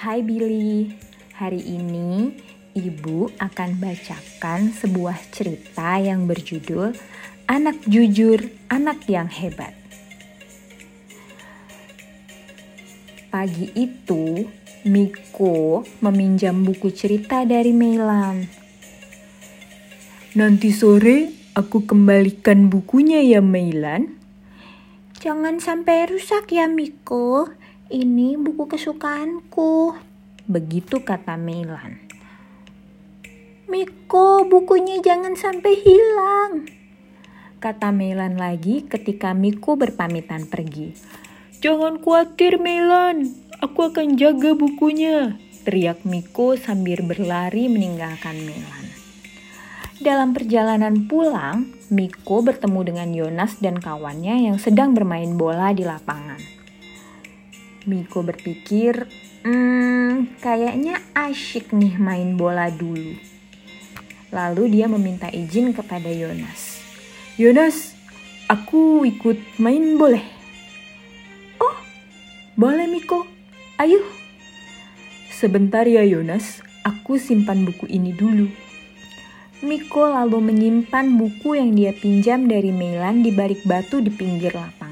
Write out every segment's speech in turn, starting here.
Hai Billy, hari ini ibu akan bacakan sebuah cerita yang berjudul Anak Jujur, Anak yang Hebat. Pagi itu, Miko meminjam buku cerita dari Melan. Nanti sore aku kembalikan bukunya ya Meilan. Jangan sampai rusak ya Miko, ini buku kesukaanku. Begitu kata Melan. Miko, bukunya jangan sampai hilang. Kata Melan lagi ketika Miko berpamitan pergi. Jangan khawatir Melan, aku akan jaga bukunya. Teriak Miko sambil berlari meninggalkan Melan. Dalam perjalanan pulang, Miko bertemu dengan Yonas dan kawannya yang sedang bermain bola di lapangan. Miko berpikir, hmm, kayaknya asyik nih main bola dulu. Lalu dia meminta izin kepada Yonas. Yonas, aku ikut main boleh? Oh, boleh Miko. Ayo. Sebentar ya Yonas, aku simpan buku ini dulu. Miko lalu menyimpan buku yang dia pinjam dari Melan di balik batu di pinggir lapangan.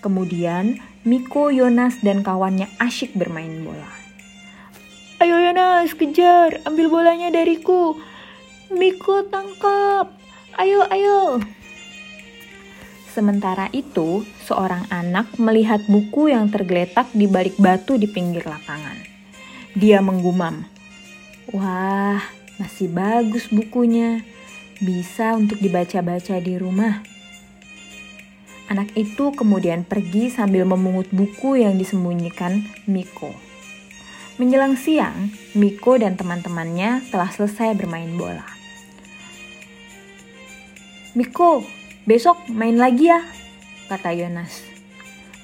Kemudian Miko, Yonas, dan kawannya asyik bermain bola. Ayo Yonas, kejar, ambil bolanya dariku. Miko tangkap, ayo ayo. Sementara itu, seorang anak melihat buku yang tergeletak di balik batu di pinggir lapangan. Dia menggumam, Wah, masih bagus bukunya. Bisa untuk dibaca-baca di rumah. Anak itu kemudian pergi sambil memungut buku yang disembunyikan Miko. Menjelang siang, Miko dan teman-temannya telah selesai bermain bola. Miko, besok main lagi ya, kata Yonas.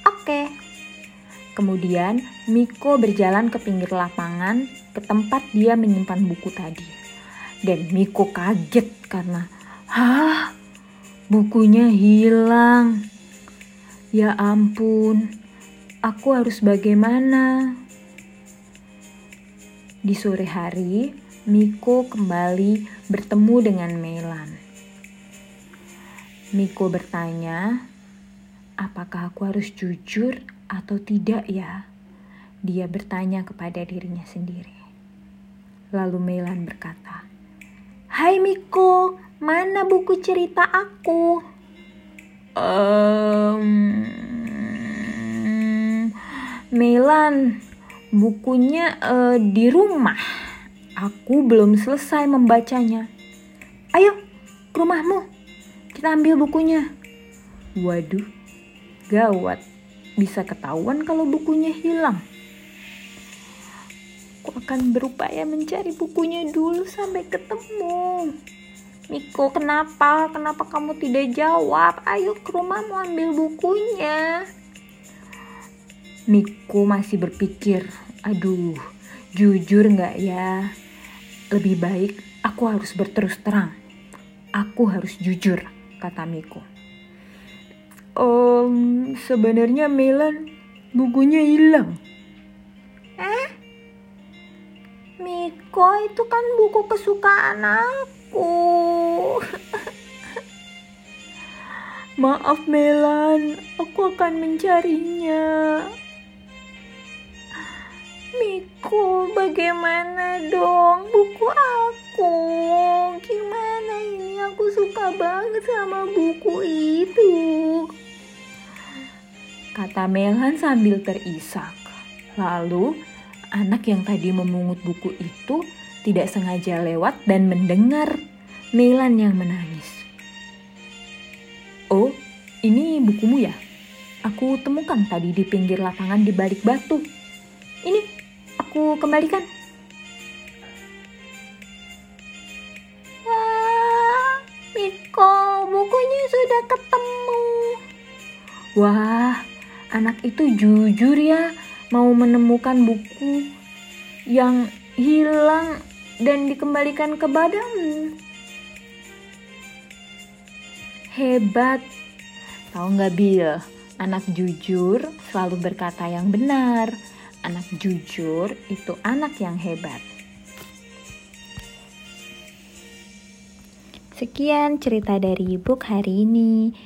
Oke. Kemudian Miko berjalan ke pinggir lapangan ke tempat dia menyimpan buku tadi. Dan Miko kaget karena, hah, bukunya hilang. Ya ampun, aku harus bagaimana? Di sore hari, Miko kembali bertemu dengan Melan. Miko bertanya, apakah aku harus jujur atau tidak ya? Dia bertanya kepada dirinya sendiri. Lalu Melan berkata, Hai Miko, mana buku cerita aku? Um, Melan, bukunya uh, di rumah. Aku belum selesai membacanya. Ayo, ke rumahmu. Kita ambil bukunya. Waduh, gawat. Bisa ketahuan kalau bukunya hilang. Aku akan berupaya mencari bukunya dulu sampai ketemu. Miko, kenapa? Kenapa kamu tidak jawab? Ayo ke rumahmu ambil bukunya. Miko masih berpikir, aduh, jujur nggak ya? Lebih baik aku harus berterus terang. Aku harus jujur, kata Miko. Um, sebenarnya Melan bukunya hilang. Eh? Miko itu kan buku kesukaan aku. Maaf Melan, aku akan mencarinya. Miko, bagaimana dong buku aku? Gimana ini? Aku suka banget sama buku itu. Kata Melan sambil terisak. Lalu, anak yang tadi memungut buku itu tidak sengaja lewat dan mendengar Melan yang menangis. Oh, ini bukumu ya? Aku temukan tadi di pinggir lapangan di balik batu. Ini, aku kembalikan. Wah, Miko, bukunya sudah ketemu. Wah, anak itu jujur ya mau menemukan buku yang hilang dan dikembalikan ke badanmu. Hebat. Tahu nggak Bill? Anak jujur selalu berkata yang benar. Anak jujur itu anak yang hebat. Sekian cerita dari book hari ini.